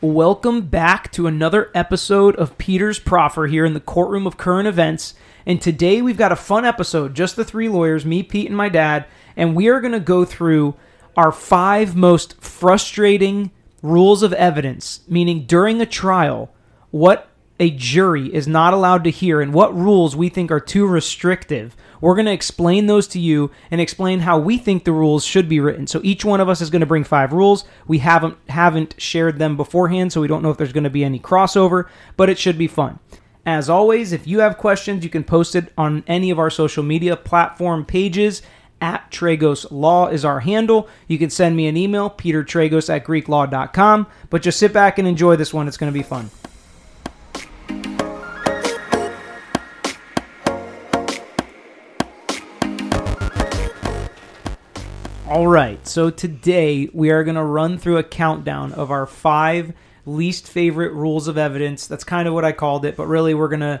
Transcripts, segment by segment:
Welcome back to another episode of Peter's Proffer here in the courtroom of current events. And today we've got a fun episode, just the three lawyers, me, Pete, and my dad. And we are going to go through our five most frustrating rules of evidence, meaning during a trial, what a jury is not allowed to hear and what rules we think are too restrictive. We're going to explain those to you and explain how we think the rules should be written. So each one of us is going to bring five rules. We haven't haven't shared them beforehand, so we don't know if there's going to be any crossover, but it should be fun. As always, if you have questions, you can post it on any of our social media platform pages. At Tragos Law is our handle. You can send me an email, petertragos at greeklaw.com. But just sit back and enjoy this one. It's going to be fun. All right, so today we are going to run through a countdown of our five least favorite rules of evidence. That's kind of what I called it, but really we're going to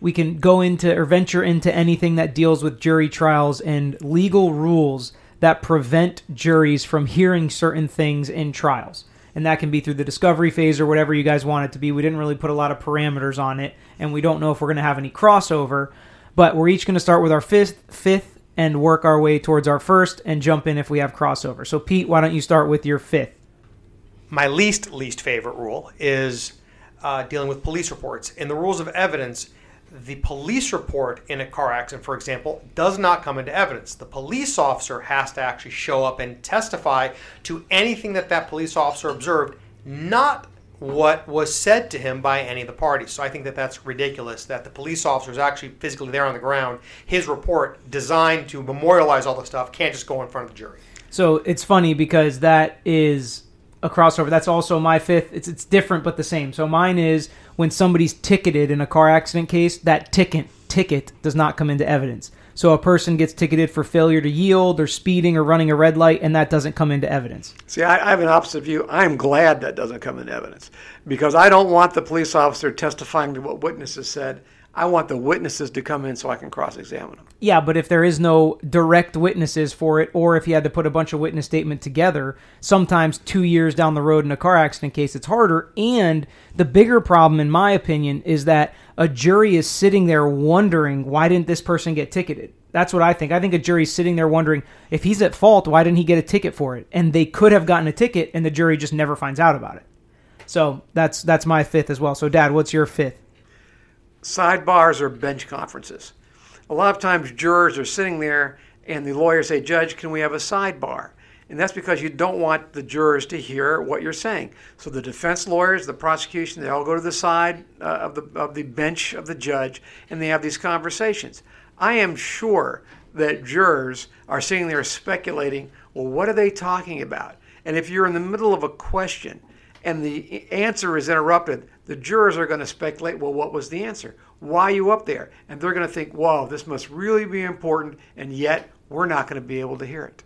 we can go into or venture into anything that deals with jury trials and legal rules that prevent juries from hearing certain things in trials. And that can be through the discovery phase or whatever you guys want it to be. We didn't really put a lot of parameters on it, and we don't know if we're going to have any crossover. But we're each going to start with our fifth, fifth and work our way towards our first and jump in if we have crossover. So, Pete, why don't you start with your fifth? My least least favorite rule is uh, dealing with police reports. In the rules of evidence, the police report in a car accident, for example, does not come into evidence. The police officer has to actually show up and testify to anything that that police officer observed, not what was said to him by any of the parties. So I think that that's ridiculous that the police officer is actually physically there on the ground. His report, designed to memorialize all the stuff, can't just go in front of the jury. So it's funny because that is a crossover. That's also my fifth. It's it's different but the same. So mine is when somebody's ticketed in a car accident case, that ticket ticket does not come into evidence. So a person gets ticketed for failure to yield or speeding or running a red light, and that doesn't come into evidence. See, I, I have an opposite view. I'm glad that doesn't come into evidence because I don't want the police officer testifying to what witnesses said. I want the witnesses to come in so I can cross examine them. Yeah, but if there is no direct witnesses for it, or if you had to put a bunch of witness statement together, sometimes two years down the road in a car accident case, it's harder. And the bigger problem, in my opinion, is that a jury is sitting there wondering why didn't this person get ticketed? That's what I think. I think a jury's sitting there wondering if he's at fault, why didn't he get a ticket for it? And they could have gotten a ticket, and the jury just never finds out about it. So that's that's my fifth as well. So, Dad, what's your fifth? Sidebars or bench conferences. A lot of times jurors are sitting there and the lawyers say, Judge, can we have a sidebar? And that's because you don't want the jurors to hear what you're saying. So the defense lawyers, the prosecution, they all go to the side uh, of, the, of the bench of the judge and they have these conversations. I am sure that jurors are sitting there speculating, well, what are they talking about? And if you're in the middle of a question and the answer is interrupted, the jurors are going to speculate, well, what was the answer? Why are you up there? And they're going to think, wow, this must really be important, and yet we're not going to be able to hear it.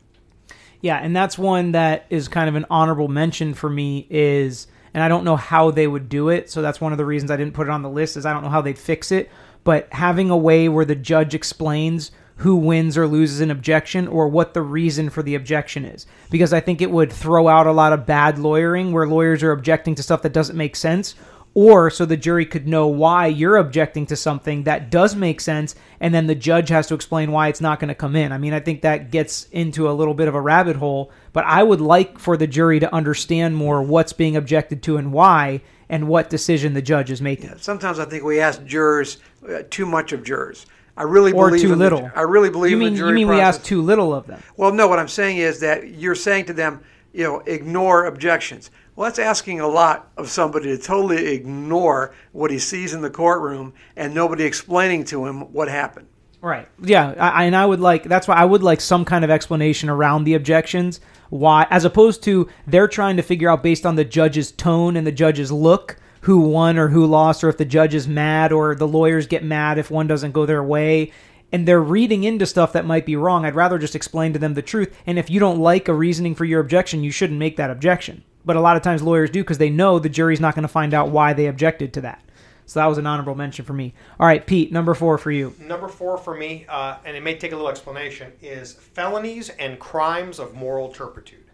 Yeah, and that's one that is kind of an honorable mention for me is and I don't know how they would do it, so that's one of the reasons I didn't put it on the list is I don't know how they'd fix it, but having a way where the judge explains who wins or loses an objection or what the reason for the objection is. Because I think it would throw out a lot of bad lawyering where lawyers are objecting to stuff that doesn't make sense or so the jury could know why you're objecting to something that does make sense and then the judge has to explain why it's not going to come in. I mean, I think that gets into a little bit of a rabbit hole, but I would like for the jury to understand more what's being objected to and why and what decision the judge is making. Yeah, sometimes I think we ask jurors uh, too much of jurors. I really or believe too little. The, I really believe you mean, in the jury You mean process. we ask too little of them? Well, no. What I'm saying is that you're saying to them, you know, ignore objections. Well, that's asking a lot of somebody to totally ignore what he sees in the courtroom and nobody explaining to him what happened. Right. Yeah, I, and I would like that's why I would like some kind of explanation around the objections. Why, as opposed to they're trying to figure out based on the judge's tone and the judge's look who won or who lost, or if the judge is mad or the lawyers get mad if one doesn't go their way. And they're reading into stuff that might be wrong. I'd rather just explain to them the truth. And if you don't like a reasoning for your objection, you shouldn't make that objection. But a lot of times lawyers do because they know the jury's not going to find out why they objected to that. So that was an honorable mention for me. All right, Pete, number four for you. Number four for me, uh, and it may take a little explanation, is felonies and crimes of moral turpitude.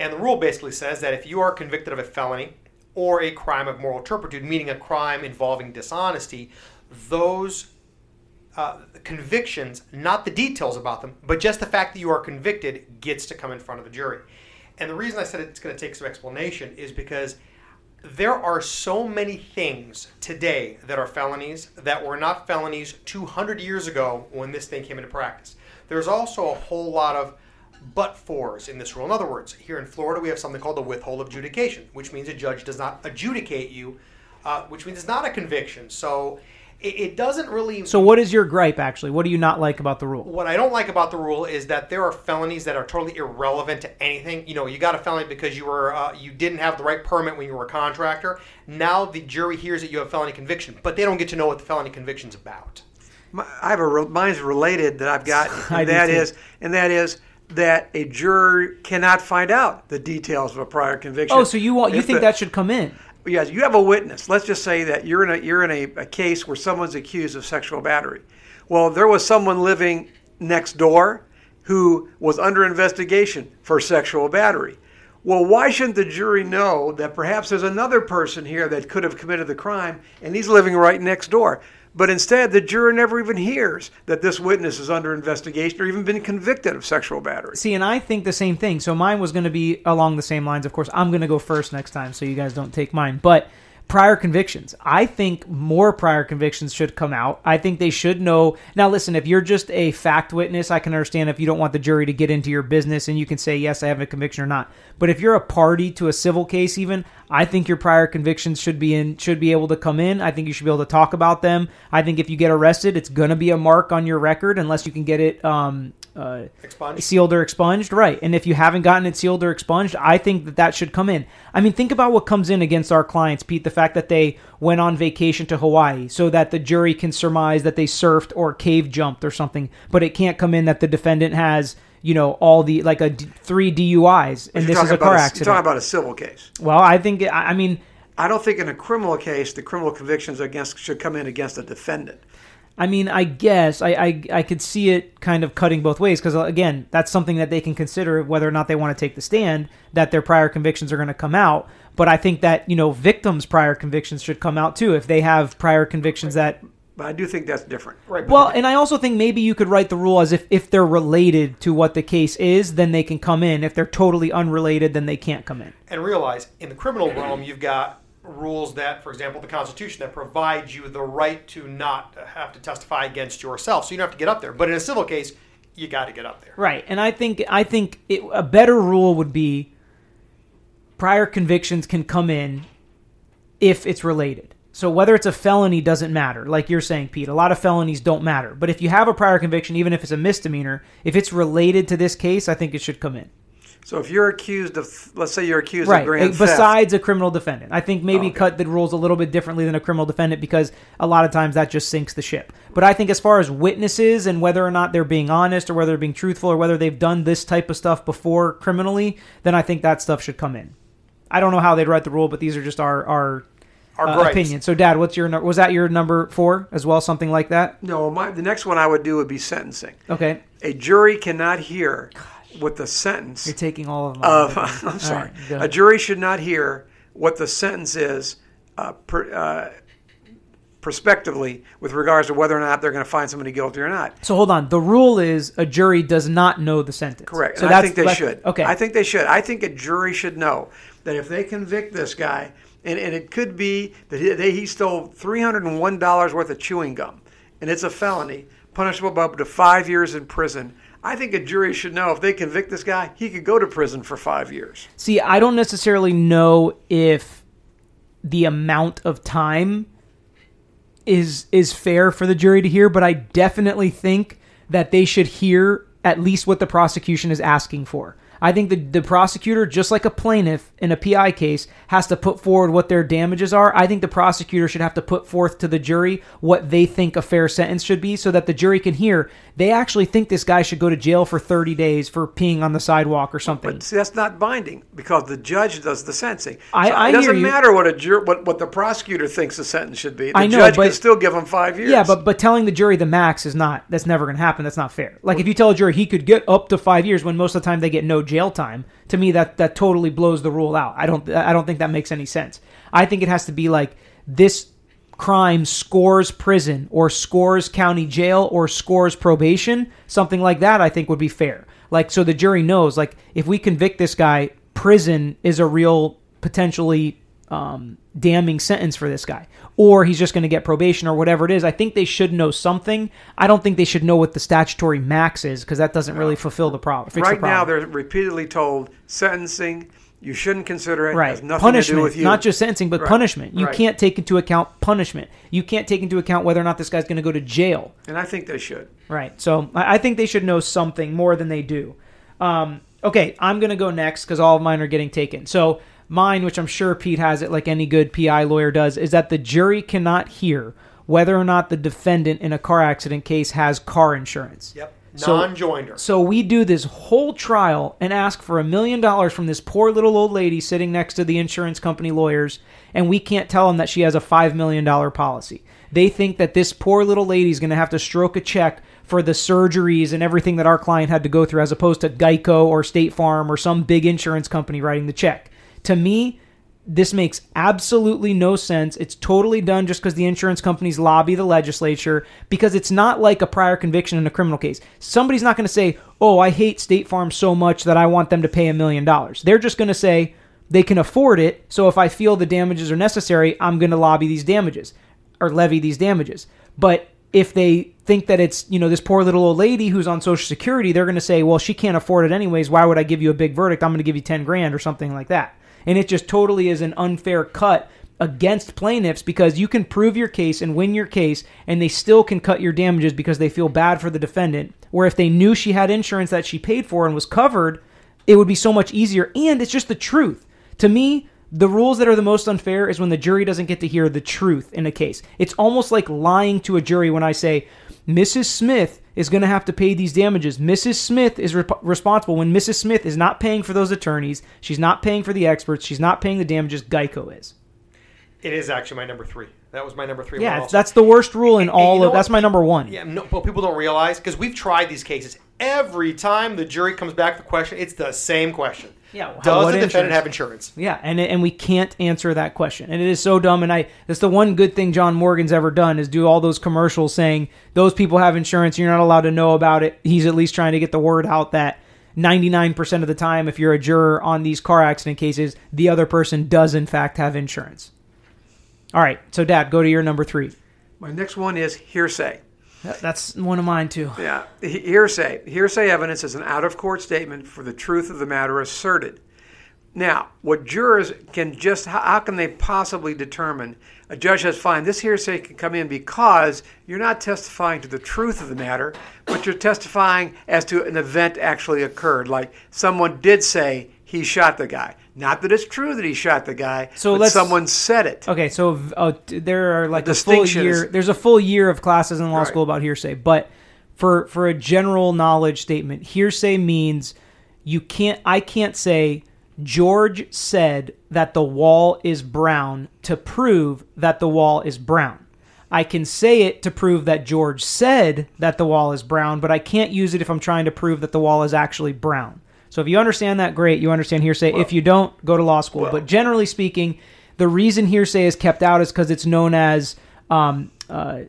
And the rule basically says that if you are convicted of a felony or a crime of moral turpitude, meaning a crime involving dishonesty, those uh, convictions, not the details about them, but just the fact that you are convicted, gets to come in front of the jury. And the reason I said it's going to take some explanation is because there are so many things today that are felonies that were not felonies 200 years ago when this thing came into practice. There's also a whole lot of but fors in this rule. In other words, here in Florida, we have something called the withhold of adjudication, which means a judge does not adjudicate you, uh, which means it's not a conviction. So it, it doesn't really. So, what is your gripe actually? What do you not like about the rule? What I don't like about the rule is that there are felonies that are totally irrelevant to anything. You know, you got a felony because you were uh, you didn't have the right permit when you were a contractor. Now the jury hears that you have a felony conviction, but they don't get to know what the felony conviction's about. My- I have a re- mine's related that I've got, I and do that too. is, and that is that a juror cannot find out the details of a prior conviction. Oh, so you want you If think the- that should come in? Yes, you have a witness. Let's just say that you're in a you're in a, a case where someone's accused of sexual battery. Well, there was someone living next door who was under investigation for sexual battery. Well, why shouldn't the jury know that perhaps there's another person here that could have committed the crime and he's living right next door? But instead, the juror never even hears that this witness is under investigation or even been convicted of sexual battery. See, and I think the same thing. So mine was going to be along the same lines. Of course, I'm going to go first next time, so you guys don't take mine. But prior convictions, I think more prior convictions should come out. I think they should know. Now, listen, if you're just a fact witness, I can understand if you don't want the jury to get into your business and you can say yes, I have a conviction or not. But if you're a party to a civil case, even I think your prior convictions should be in should be able to come in. I think you should be able to talk about them. I think if you get arrested, it's going to be a mark on your record unless you can get it. Um, uh, sealed or expunged, right? And if you haven't gotten it sealed or expunged, I think that that should come in. I mean, think about what comes in against our clients, Pete. The fact that they went on vacation to Hawaii, so that the jury can surmise that they surfed or cave jumped or something, but it can't come in that the defendant has, you know, all the like a d- three DUIs and this is a car about You're talking about a civil case. well, I think I I mean. I don't think in a criminal case the criminal convictions against should come in against a defendant. I mean, I guess I, I I could see it kind of cutting both ways because uh, again, that's something that they can consider whether or not they want to take the stand that their prior convictions are going to come out. But I think that you know victims' prior convictions should come out too if they have prior convictions that. But I do think that's different. Right. Well, and I also think maybe you could write the rule as if if they're related to what the case is, then they can come in. If they're totally unrelated, then they can't come in. and realize in the criminal realm you've got rules that for example the constitution that provides you the right to not have to testify against yourself so you don't have to get up there but in a civil case you got to get up there Right, and I think I think it, a better rule would be prior convictions can come in if it's related. So whether it's a felony doesn't matter. Like you're saying, Pete, a lot of felonies don't matter. But if you have a prior conviction, even if it's a misdemeanor, if it's related to this case, I think it should come in. So if you're accused of, let's say you're accused Right. of grand theft, Besides a criminal defendant, I think maybe Okay. cut the rules a little bit differently than a criminal defendant because a lot of times that just sinks the ship. But I think as far as witnesses and whether or not they're being honest or whether they're being truthful or whether they've done this type of stuff before criminally, then I think that stuff should come in. I don't know how they'd write the rule, but these are just our our, Our uh, gripes. opinions. So, Dad, what's your was that your number four as well? Something like that? no, my, the next one I would do would be sentencing. Okay, A jury cannot hear what the sentence you're taking all of my. of. I'm sorry. right, a jury should not hear what the sentence is, uh, per, uh, prospectively, with regards to whether or not they're going to find somebody guilty or not. So hold on. The rule is a jury does not know the sentence. Correct. So I that's think they should. Okay. I think they should. I think a jury should know that if they convict this guy, and, and it could be that he, that he stole $301 worth of chewing gum, and it's a felony, punishable by up to five years in prison. I think a jury should know if they convict this guy, he could go to prison for five years. See, I don't necessarily know if the amount of time is is fair for the jury to hear, but I definitely think that they should hear at least what the prosecution is asking for. I think the, the prosecutor, just like a plaintiff in a PI case, has to put forward what their damages are. I think the prosecutor should have to put forth to the jury what they think a fair sentence should be so that the jury can hear they actually think this guy should go to jail for 30 days for peeing on the sidewalk or something. But see, that's not binding because the judge does the sentencing. I- So I it doesn't matter what a jur- what, what the prosecutor thinks the sentence should be. The I know, judge but- can still give him five years. Yeah, but but telling the jury the max is not that's never going to happen. That's not fair. Like if you tell a jury he could get up to five years when most of the time they get no jail time, to me that that totally blows the rule out. I don't I don't think that makes any sense. I think it has to be like this crime scores prison or scores county jail or scores probation, something like that, I think would be fair. Like, so the jury knows, like, if we convict this guy, prison is a real potentially um, damning sentence for this guy, or he's just going to get probation or whatever it is. I think they should know something. I don't think they should know what the statutory max is because that doesn't really fulfill the problem. fix the Right now, they're repeatedly told sentencing. You shouldn't consider it. It right nothing punishment to do with you. not just sentencing but Right. punishment you Right. can't take into account punishment you can't take into account whether or not this guy's going to go to jail And I think they should. right so i I think they should know something more than they do um, okay i'm going to go next because all of mine are getting taken so mine which i'm sure pete has it like any good pi lawyer does is that the jury cannot hear whether or not the defendant in a car accident case has car insurance Yep. So- Non-joinder. so we do this whole trial and ask for a million dollars from this poor little old lady sitting next to the insurance company lawyers, and we can't tell them that she has a $5 million policy. They think that this poor little lady is going to have to stroke a check for the surgeries and everything that our client had to go through, as opposed to Geico or State Farm or some big insurance company writing the check. To me, this makes absolutely no sense. It's totally done just because the insurance companies lobby the legislature because it's not like a prior conviction in a criminal case. Somebody's not going to say, "Oh, I hate State Farm so much that I want them to pay a million dollars." They're just going to say they can afford it, so if I feel the damages are necessary, I'm going to lobby these damages or levy these damages. But if they think that it's, you know, this poor little old lady who's on social security, they're going to say, "Well, she can't afford it anyways. Why would I give you a big verdict? I'm going to give you 10 grand or something like that." and it just totally is an unfair cut against plaintiffs because you can prove your case and win your case and they still can cut your damages because they feel bad for the defendant where if they knew she had insurance that she paid for and was covered it would be so much easier and it's just the truth to me the rules that are the most unfair is when the jury doesn't get to hear the truth in a case it's almost like lying to a jury when i say mrs smith is going to have to pay these damages. Mrs. Smith is rep- responsible when Mrs. Smith is not paying for those attorneys. She's not paying for the experts. She's not paying the damages. Geico is. It is actually my number three. That was my number three. Yeah, that's the worst rule in And- and all know of. That's my number one. Yeah, no, what people don't realize because we've tried these cases. Every time the jury comes back, the question it's the same question. Yeah, how- Does what the defendant insurance? have insurance? Yeah, and and we can't answer that question, and it is so dumb. And I that's the one good thing John Morgan's ever done is do all those commercials saying those people have insurance. You're not allowed to know about it. He's at least trying to get the word out that 99% of the time, if you're a juror on these car accident cases, the other person does in fact have insurance. All right, so Dad, go to your number three. My next one is hearsay. That- That's one of mine too. Yeah, hearsay. Hearsay evidence is an out of court statement for the truth of the matter asserted. Now, what jurors can just, how, can they possibly determine? A judge has fine, this hearsay can come in because you're not testifying to the truth of the matter, but you're testifying as to an event actually occurred. Like someone did say he shot the guy. Not that it's true that he shot the guy, So but someone said it. Okay, so uh, there are like a full year. is- There's a full year of classes in law Right. school about hearsay, but for for a general knowledge statement, hearsay means you can't. I can't say George said that the wall is brown to prove that the wall is brown. I can say it to prove that George said that the wall is brown, but I can't use it if I'm trying to prove that the wall is actually brown. So if you understand that, great. You understand hearsay. if you don't, go to law school. but generally speaking, the reason hearsay is kept out is because it's known as um, uh,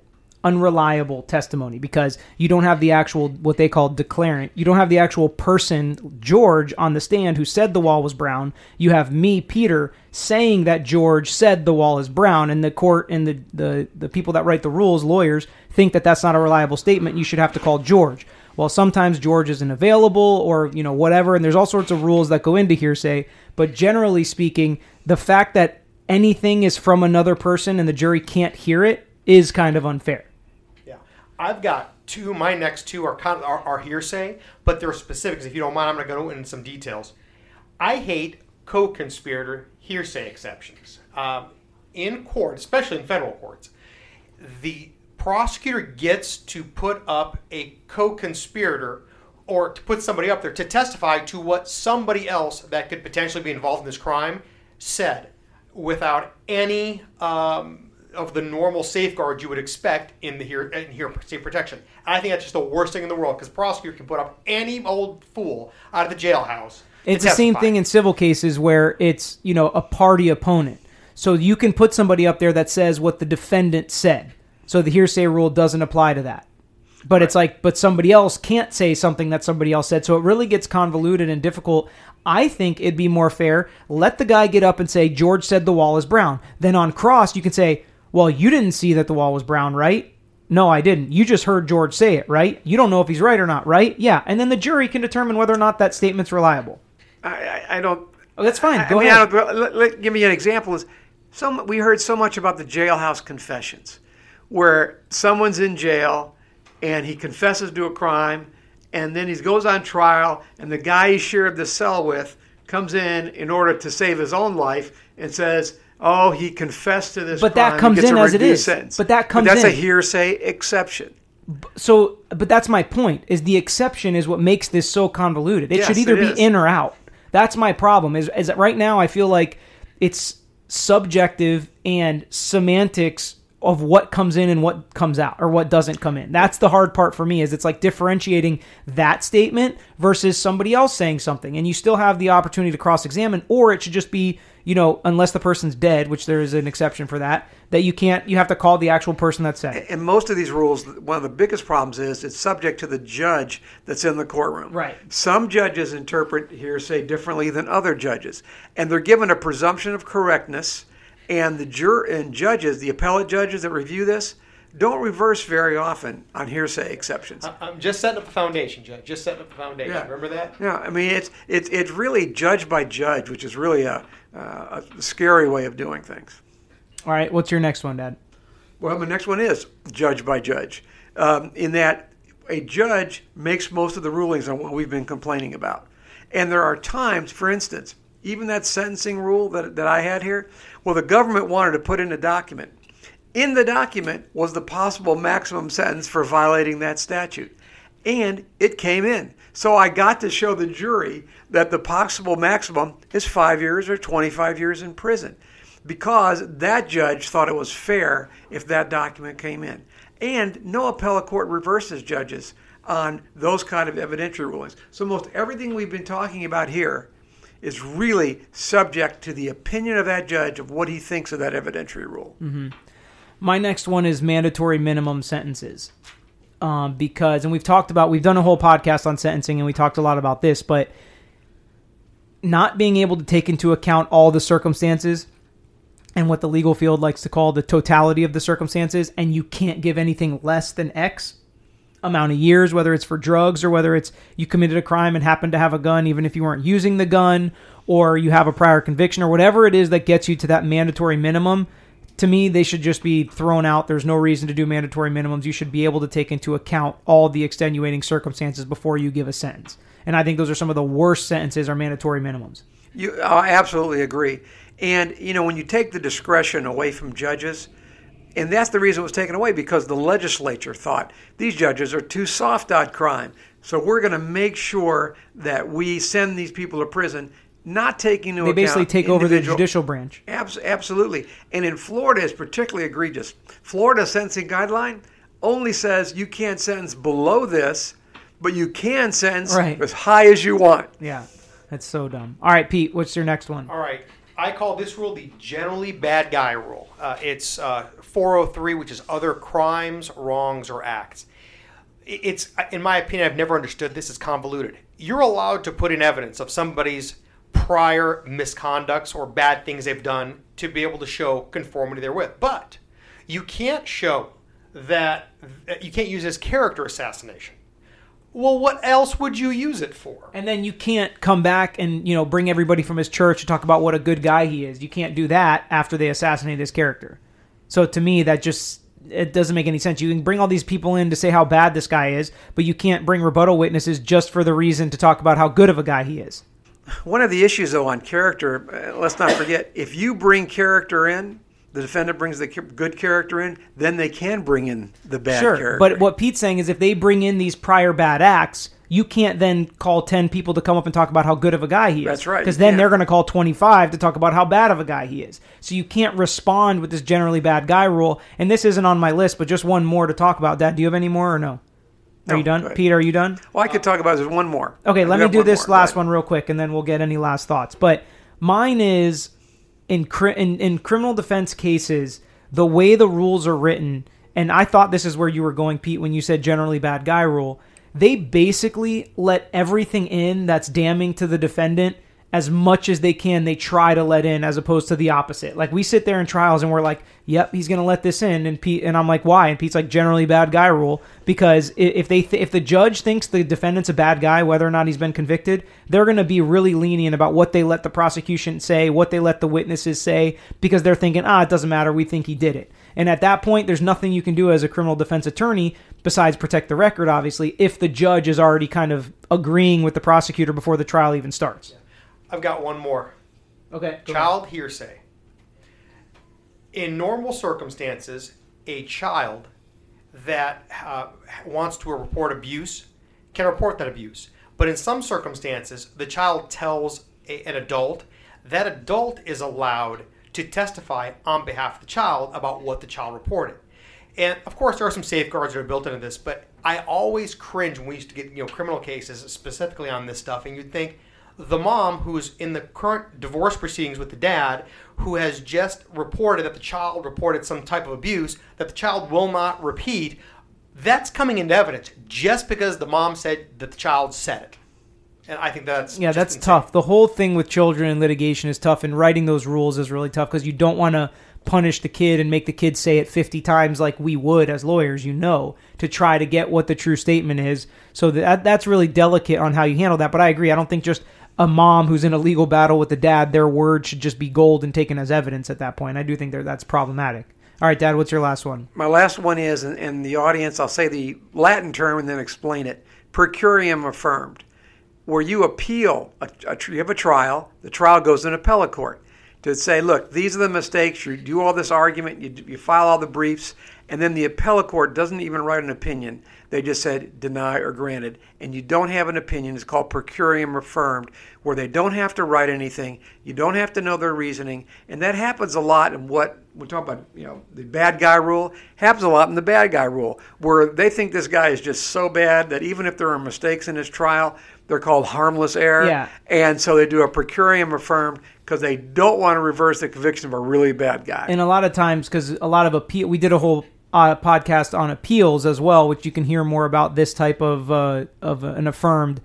unreliable testimony because you don't have the actual what they call declarant. You don't have the actual person George on the stand who said the wall was brown. You have me Peter saying that George said the wall is brown, and the court and the the the people that write the rules, lawyers, think that that's not a reliable statement. You should have to call George. Well, sometimes George isn't available or, you know, whatever, and there's all sorts of rules that go into hearsay, but generally speaking, the fact that anything is from another person and the jury can't hear it is kind of unfair. Yeah, I've got two. My next two are kind of are, are hearsay, but they're specifics. If you don't mind, I'm going to go into some details. I hate co-conspirator hearsay exceptions um, in court, especially in federal courts. The prosecutor gets to put up a co-conspirator or to put somebody up there to testify to what somebody else that could potentially be involved in this crime said without any um, of the normal safeguards you would expect in the here in hearsay protection. And I think that's just the worst thing in the world because prosecutor can put up any old fool out of the jailhouse. It's the same thing in civil cases where it's, you know, a party opponent. So you can put somebody up there that says what the defendant said. So the hearsay rule doesn't apply to that. But it's like, but somebody else can't say something that somebody else said. So it really gets convoluted and difficult. I think it'd be more fair. Let the guy get up and say, George said the wall is brown. Then on cross, you can say, well, you didn't see that the wall was brown, right? No, I didn't. You just heard George say it, right? You don't know if he's right or not, right? Yeah. And then the jury can determine whether or not that statement's reliable. I, I, I don't. Oh, that's fine. I, Go I mean, ahead. Let, let- give me an example. Is some we heard so much about the jailhouse confessions, where someone's in jail and he confesses to a crime, and then he goes on trial, and the guy he shared the cell with comes in in order to save his own life and says. Oh, he confessed to this. But that crime, he comes in as it reduced. Sentence. But that comes that's a hearsay exception. So, but that's my point. Is the exception is what makes this so convoluted. It Yes, should either it be is. in or out. That's my problem. Is is that right now I feel like it's subjective and semantics of what comes in and what comes out or what doesn't come in. That's the hard part for me is it's like differentiating that statement versus somebody else saying something and you still have the opportunity to cross examine or it should just be, you know, unless the person's dead, which there is an exception for that, that you can't you have to call the actual person that said it. And most of these rules, one of the biggest problems is it's subject to the judge that's in the courtroom. Right. Some judges interpret hearsay differently than other judges, and they're given a presumption of correctness. And the jur and judges, the appellate judges that review this, don't reverse very often on hearsay exceptions. I'm just setting up a foundation, Judge. Just setting up a foundation. Yeah. Remember that? Yeah, I mean it's it's it's really judge by judge, which is really a, uh, a scary way of doing things. All right, what's your next one, Dad? Well, the next one is judge by judge, um, in that a judge makes most of the rulings on what we've been complaining about. And there are times, for instance, even that sentencing rule that, that I had here, well, the government wanted to put in a document. In the document was the possible maximum sentence for violating that statute. And it came in. So I got to show the jury that the possible maximum is five years or 25 years in prison because that judge thought it was fair if that document came in. And no appellate court reverses judges on those kind of evidentiary rulings. So most everything we've been talking about here is really subject to the opinion of that judge of what he thinks of that evidentiary rule. My next one is mandatory minimum sentences. Um, because, and we've talked about, we've done a whole podcast on sentencing and we talked a lot about this, but not being able to take into account all the circumstances and what the legal field likes to call the totality of the circumstances, and you can't give anything less than X amount of years, whether it's for drugs or whether it's you committed a crime and happened to have a gun, even if you weren't using the gun, or you have a prior conviction, or whatever it is that gets you to that mandatory minimum. To me, they should just be thrown out. There's no reason to do mandatory minimums. You should be able to take into account all the extenuating circumstances before you give a sentence. And I think those are some of the worst sentences are mandatory minimums. You, I absolutely agree. And you know, when you take the discretion away from judges, and that's the reason it was taken away because the legislature thought these judges are too soft on crime. So we're going to make sure that we send these people to prison, not taking into They account basically take over the judicial branch. Abs- absolutely. And in Florida, it's particularly egregious. Florida sentencing guideline only says you can't sentence below this, but you can sentence Right. as high as you want. Yeah, that's so dumb. All right, Pete, what's your next one? All right. I call this rule the generally bad guy rule. Uh, it's uh, 403, which is other crimes, wrongs, or acts. It's, in my opinion, I've never understood this. It's convoluted. You're allowed to put in evidence of somebody's prior misconducts or bad things they've done to be able to show conformity therewith. But you can't show that, you can't use as character assassination. Well, what else would you use it for? And then you can't come back and you know bring everybody from his church to talk about what a good guy he is. You can't do that after they assassinate his character. So to me, that just it doesn't make any sense. You can bring all these people in to say how bad this guy is, but you can't bring rebuttal witnesses just for the reason to talk about how good of a guy he is. One of the issues, though, on character, uh, let's not forget, if you bring character in, the defendant brings the good character in, then they can bring in the bad sure, character. but what Pete's saying is if they bring in these prior bad acts, you can't then call 10 people to come up and talk about how good of a guy he is. That's right, Because then can't. they're going to call 25 to talk about how bad of a guy he is. So you can't respond with this generally bad guy rule. And this isn't on my list, but just one more to talk about. Dad, do you have any more or no? Are No, you done? Pete, are you done? well, I could talk about there's one more. Okay, let me do this more. Last one real quick, and then we'll get any last thoughts. But mine is in, in in criminal defense cases, the way the rules are written, and I thought this is where you were going, Pete, when you said generally bad guy rule. They basically let everything in that's damning to the defendant as much as they can they try to let in as opposed to the opposite. Like we sit there in trials and we're like yep he's going to let this in and pete and i'm like why? And pete's like generally bad guy rule because if they th- if the judge thinks the defendant's a bad guy whether or not he's been convicted they're going to be really lenient about what they let the prosecution say what they let the witnesses say because they're thinking ah it doesn't matter we think he did it. And at that point there's nothing you can do as a criminal defense attorney besides protect the record obviously if the judge is already kind of agreeing with the prosecutor before the trial even starts I've got one more. Okay. Child hearsay. In normal circumstances, a child that uh, wants to report abuse can report that abuse. But in some circumstances, the child tells a, an adult. That adult is allowed to testify on behalf of the child about what the child reported. And of course, there are some safeguards that are built into this, but I always cringe when we used to get you know criminal cases specifically on this stuff, and you'd think the mom who's in the current divorce proceedings with the dad who has just reported that the child reported some type of abuse that the child will not repeat that's coming into evidence just because the mom said that the child said it and i think that's Yeah, that's insane. tough. The whole thing with children in litigation is tough, and writing those rules is really tough because you don't want to punish the kid and make the kid say it 50 times like we would as lawyers, you know, to try to get what the true statement is. So that that's really delicate on how you handle that. But I agree. I don't think just a mom who's in a legal battle with the dad, their word should just be gold and taken as evidence at that point. I do think that that's problematic. All right, Dad, what's your last one? My last one is, and the audience, I'll say the Latin term and then explain it. Per curiam affirmed, where you appeal, a, a, you have a trial, the trial goes in appellate court to say, look, these are the mistakes. You do all this argument, you, you file all the briefs, and then the appellate court doesn't even write an opinion. They just said deny or granted, and you don't have an opinion. It's called per curiam affirmed, where they don't have to write anything. You don't have to know their reasoning, and that happens a lot in what we're talking about. You know, the bad guy rule happens a lot in the bad guy rule, where they think this guy is just so bad that even if there are mistakes in his trial, they're called harmless error. Yeah. And so they do a per curiam affirmed because they don't want to reverse the conviction of a really bad guy. and a lot of times because a lot of appeal we did a whole uh, podcast on appeals as well which you can hear more about this type of uh, of an affirmed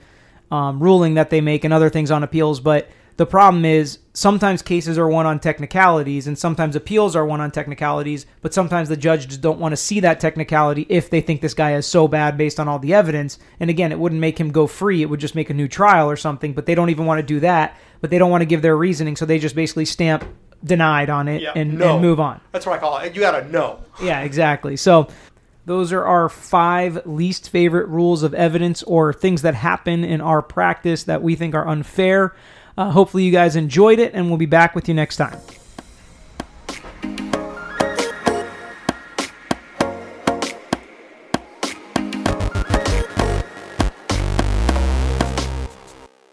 um, ruling that they make and other things on appeals but the problem is sometimes cases are won on technicalities and sometimes appeals are won on technicalities but sometimes the judge just don't want to see that technicality if they think this guy is so bad based on all the evidence and again it wouldn't make him go free it would just make a new trial or something but they don't even want to do that but they don't want to give their reasoning so they just basically stamp denied on it Yeah, and, no. and move on. that's what i call it you gotta know Yeah, exactly. So those are our five least favorite rules of evidence or things that happen in our practice that we think are unfair. Uh, hopefully, you guys enjoyed it, and we'll be back with you next time.